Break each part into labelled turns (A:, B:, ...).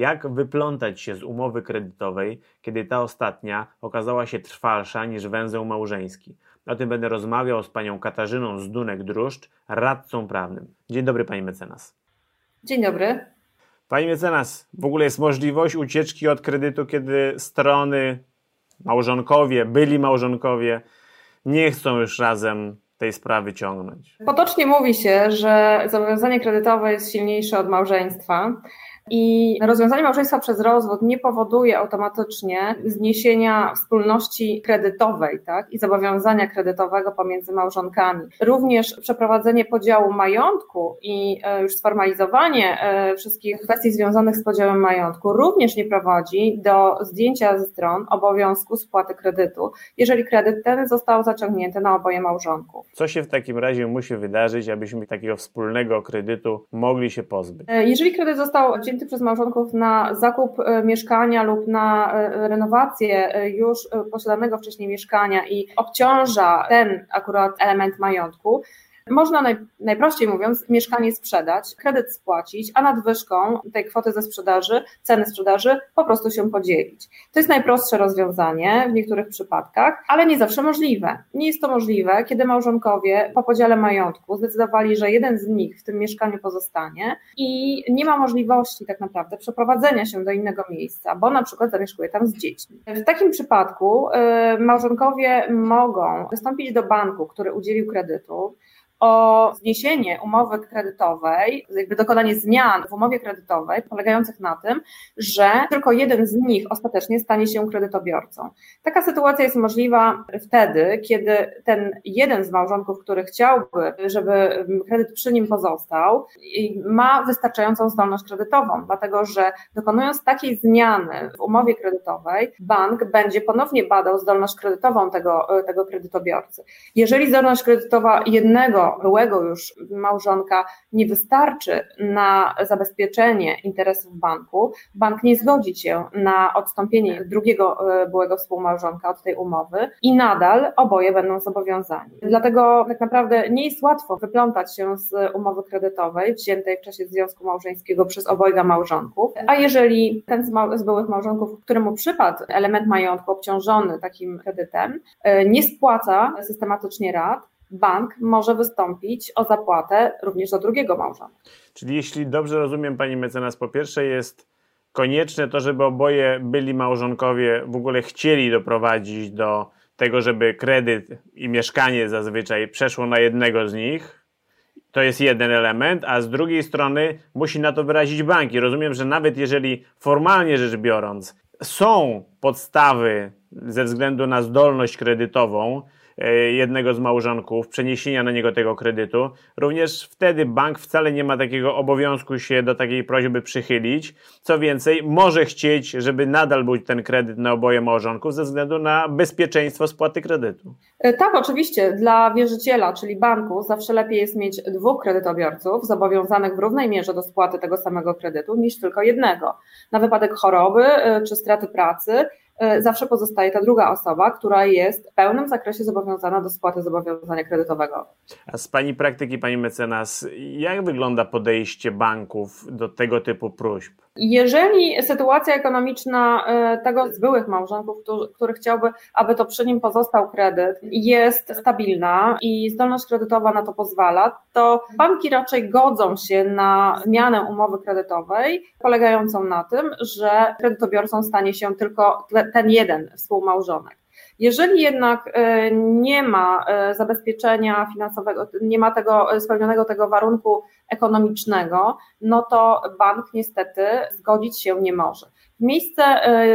A: Jak wyplątać się z umowy kredytowej, kiedy ta ostatnia okazała się trwalsza niż węzeł małżeński? O tym będę rozmawiał z panią Katarzyną Zdunek-Druszcz, radcą prawnym. Dzień dobry, pani mecenas.
B: Dzień dobry.
A: Pani mecenas, w ogóle jest możliwość ucieczki od kredytu, kiedy strony, małżonkowie, byli małżonkowie nie chcą już razem tej sprawy ciągnąć?
B: Potocznie mówi się, że zobowiązanie kredytowe jest silniejsze od małżeństwa. I rozwiązanie małżeństwa przez rozwód nie powoduje automatycznie zniesienia wspólności kredytowej tak, i zobowiązania kredytowego pomiędzy małżonkami. Również przeprowadzenie podziału majątku i e, już sformalizowanie e, wszystkich kwestii związanych z podziałem majątku również nie prowadzi do zdjęcia ze stron obowiązku spłaty kredytu, jeżeli kredyt ten został zaciągnięty na oboje małżonków.
A: Co się w takim razie musi wydarzyć, abyśmy takiego wspólnego kredytu mogli się pozbyć?
B: E, jeżeli kredyt został wzięty przez małżonków na zakup e, mieszkania lub na e, renowację e, już posiadanego wcześniej mieszkania i obciąża ten akurat element majątku, można naj, najprościej mówiąc mieszkanie sprzedać, kredyt spłacić, a nadwyżką tej kwoty ze sprzedaży, ceny sprzedaży po prostu się podzielić. To jest najprostsze rozwiązanie w niektórych przypadkach, ale nie zawsze możliwe. Nie jest to możliwe, kiedy małżonkowie po podziale majątku zdecydowali, że jeden z nich w tym mieszkaniu pozostanie i nie ma możliwości tak naprawdę przeprowadzenia się do innego miejsca, bo na przykład zamieszkuje tam z dziećmi. W takim przypadku yy, małżonkowie mogą wystąpić do banku, który udzielił kredytu, o zniesienie umowy kredytowej, jakby dokonanie zmian w umowie kredytowej polegających na tym, że tylko jeden z nich ostatecznie stanie się kredytobiorcą. Taka sytuacja jest możliwa wtedy, kiedy ten jeden z małżonków, który chciałby, żeby kredyt przy nim pozostał, ma wystarczającą zdolność kredytową, dlatego że dokonując takiej zmiany w umowie kredytowej, bank będzie ponownie badał zdolność kredytową tego, tego kredytobiorcy. Jeżeli zdolność kredytowa jednego byłego już małżonka nie wystarczy na zabezpieczenie interesów banku, bank nie zgodzi się na odstąpienie drugiego e, byłego współmałżonka od tej umowy i nadal oboje będą zobowiązani. Dlatego tak naprawdę nie jest łatwo wyplątać się z umowy kredytowej wziętej w czasie związku małżeńskiego przez obojga małżonków, a jeżeli ten z byłych małżonków, któremu przypadł element majątku obciążony takim kredytem, e, nie spłaca systematycznie rat, bank może wystąpić o zapłatę również do drugiego małżonka.
A: Czyli jeśli dobrze rozumiem, pani mecenas, po pierwsze jest konieczne to, żeby oboje byli małżonkowie w ogóle chcieli doprowadzić do tego, żeby kredyt i mieszkanie zazwyczaj przeszło na jednego z nich. To jest jeden element, a z drugiej strony musi na to wyrazić banki. Rozumiem, że nawet jeżeli formalnie rzecz biorąc są podstawy ze względu na zdolność kredytową, jednego z małżonków, przeniesienia na niego tego kredytu, również wtedy bank wcale nie ma takiego obowiązku się do takiej prośby przychylić. Co więcej, może chcieć, żeby nadal był ten kredyt na oboje małżonków ze względu na bezpieczeństwo spłaty kredytu.
B: E, tak, oczywiście. Dla wierzyciela, czyli banku, zawsze lepiej jest mieć dwóch kredytobiorców zobowiązanych w równej mierze do spłaty tego samego kredytu niż tylko jednego. Na wypadek choroby e, czy straty pracy E, zawsze pozostaje ta druga osoba, która jest w pełnym zakresie zobowiązana do spłaty zobowiązania kredytowego.
A: A z Pani praktyki, Pani mecenas, jak wygląda podejście banków do tego typu próśb?
B: Jeżeli sytuacja ekonomiczna e, tego z byłych małżonków, który, który chciałby, aby to przy nim pozostał kredyt, jest stabilna i zdolność kredytowa na to pozwala, to banki raczej godzą się na zmianę umowy kredytowej, polegającą na tym, że kredytobiorcą stanie się tylko ten jeden współmałżonek. Jeżeli jednak e, nie ma e, zabezpieczenia finansowego, nie ma tego e, spełnionego tego warunku ekonomicznego, no to bank niestety zgodzić się nie może. W miejsce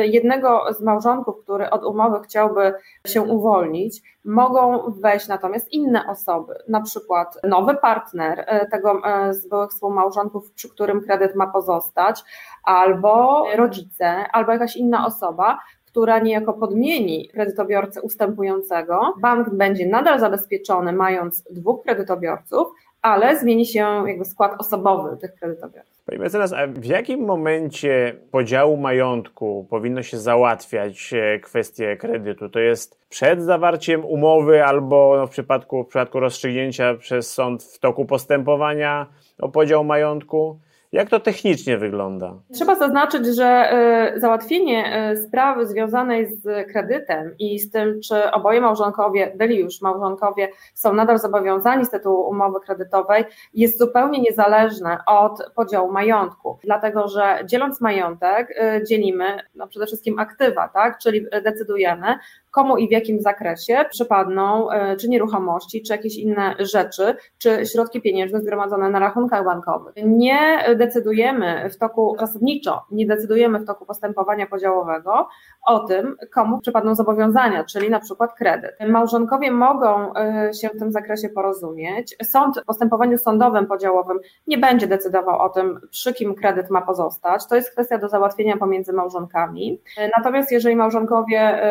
B: jednego z małżonków, który od umowy chciałby się uwolnić, mogą wejść natomiast inne osoby, na przykład nowy partner tego z byłych współmałżonków, przy którym kredyt ma pozostać, albo rodzice, albo jakaś inna osoba, która niejako podmieni kredytobiorcę ustępującego. Bank będzie nadal zabezpieczony, mając dwóch kredytobiorców, ale zmieni się jakby skład osobowy tych kredytobiorców.
A: Pani mecenas, a w jakim momencie podziału majątku powinno się załatwiać e, kwestię kredytu? To jest przed zawarciem umowy albo no w, przypadku, w przypadku rozstrzygnięcia przez sąd w toku postępowania o podział majątku? Jak to technicznie wygląda?
B: Trzeba zaznaczyć, że y, załatwienie y, sprawy związanej z kredytem i z tym, czy oboje małżonkowie, byli już małżonkowie, są nadal zobowiązani z tytułu umowy kredytowej, jest zupełnie niezależne od podziału majątku. Dlatego, że dzieląc majątek, y, dzielimy no przede wszystkim aktywa, tak? czyli decydujemy, komu i w jakim zakresie przypadną czy nieruchomości, czy jakieś inne rzeczy, czy środki pieniężne zgromadzone na rachunkach bankowych. Nie decydujemy w toku, zasadniczo nie decydujemy w toku postępowania podziałowego o tym, komu przypadną zobowiązania, czyli na przykład kredyt. Małżonkowie mogą y, się w tym zakresie porozumieć. Sąd w postępowaniu sądowym podziałowym nie będzie decydował o tym, przy kim kredyt ma pozostać. To jest kwestia do załatwienia pomiędzy małżonkami. Natomiast jeżeli małżonkowie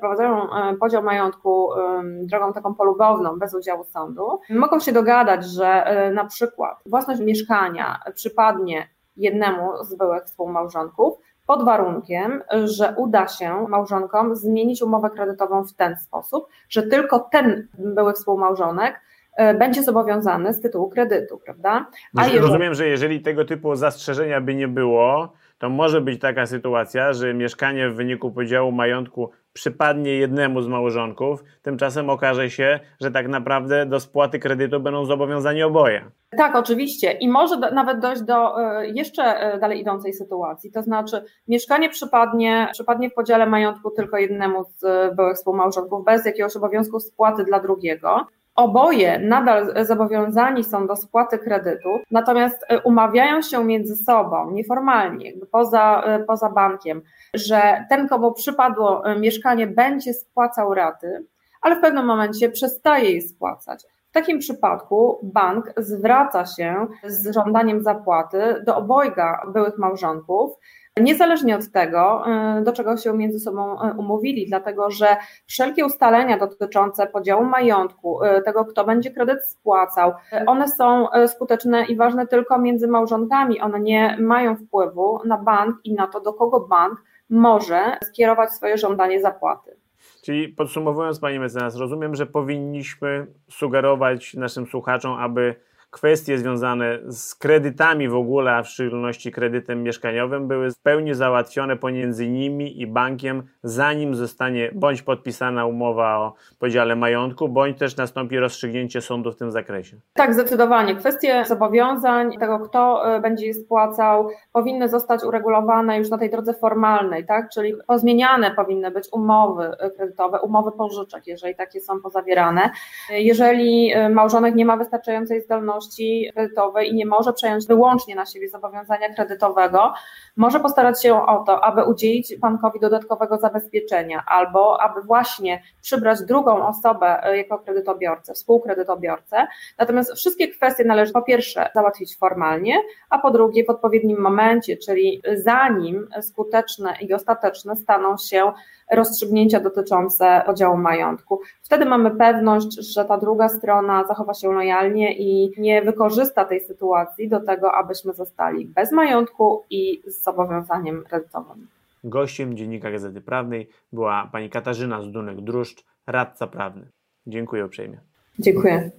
B: przeprowadzają y, podział majątku drogą taką polubowną, bez udziału sądu, mogą się dogadać, że na przykład własność mieszkania przypadnie jednemu z byłych współmałżonków, pod warunkiem, że uda się małżonkom zmienić umowę kredytową w ten sposób, że tylko ten były współmałżonek e, będzie zobowiązany z tytułu kredytu, prawda?
A: A jeżeli... Rozumiem, że jeżeli tego typu zastrzeżenia by nie było, to może być taka sytuacja, że mieszkanie w wyniku podziału majątku przypadnie jednemu z małżonków, tymczasem okaże się, że tak naprawdę do spłaty kredytu będą zobowiązani oboje.
B: Tak, oczywiście. I może do, nawet dojść do e, jeszcze e, dalej idącej sytuacji. To znaczy, mieszkanie przypadnie, przypadnie w podziale majątku tylko jednemu z e, byłych współmałżonków, bez jakiegoś obowiązku spłaty dla drugiego. Oboje nadal zobowiązani są do spłaty kredytu, natomiast umawiają się między sobą nieformalnie, poza, poza bankiem, że ten, komu przypadło mieszkanie, będzie spłacał raty, ale w pewnym momencie przestaje je spłacać. W takim przypadku bank zwraca się z żądaniem zapłaty do obojga byłych małżonków, niezależnie od tego, y, do czego się między sobą y, umówili, dlatego że wszelkie ustalenia dotyczące podziału majątku, y, tego, kto będzie kredyt spłacał, one są skuteczne i ważne tylko między małżonkami. One nie mają wpływu na bank i na to, do kogo bank może skierować swoje żądanie zapłaty.
A: Czyli podsumowując, Pani mecenas, rozumiem, że powinniśmy sugerować naszym słuchaczom, aby kwestie związane z kredytami w ogóle, a w szczególności kredytem mieszkaniowym, były w pełni załatwione pomiędzy nimi i bankiem, zanim zostanie bądź podpisana umowa o podziale majątku, bądź też nastąpi rozstrzygnięcie sądu w tym zakresie.
B: Tak, zdecydowanie. Kwestie zobowiązań, tego kto e, będzie je spłacał, powinny zostać uregulowane już na tej drodze formalnej, tak? czyli pozmieniane powinny być umowy kredytowe, umowy pożyczek, jeżeli takie są pozawierane. Jeżeli e, małżonek nie ma wystarczającej zdolności, zdolności kredytowej i nie może przejąć wyłącznie na siebie zobowiązania kredytowego, może postarać się o to, aby udzielić bankowi dodatkowego zabezpieczenia albo aby właśnie przybrać drugą osobę e, jako kredytobiorcę, współkredytobiorcę. Natomiast wszystkie kwestie należy po pierwsze załatwić formalnie, a po drugie w odpowiednim momencie, czyli zanim skuteczne i ostateczne staną się rozstrzygnięcia dotyczące podziału majątku. Wtedy mamy pewność, że ta druga strona zachowa się lojalnie i nie wykorzysta tej sytuacji do tego, abyśmy zostali bez majątku i z zobowiązaniem kredytowym.
A: Gościem Dziennika Gazety Prawnej była pani Katarzyna Zdunek-Druszcz, radca prawny. Dziękuję uprzejmie.
B: Dziękuję.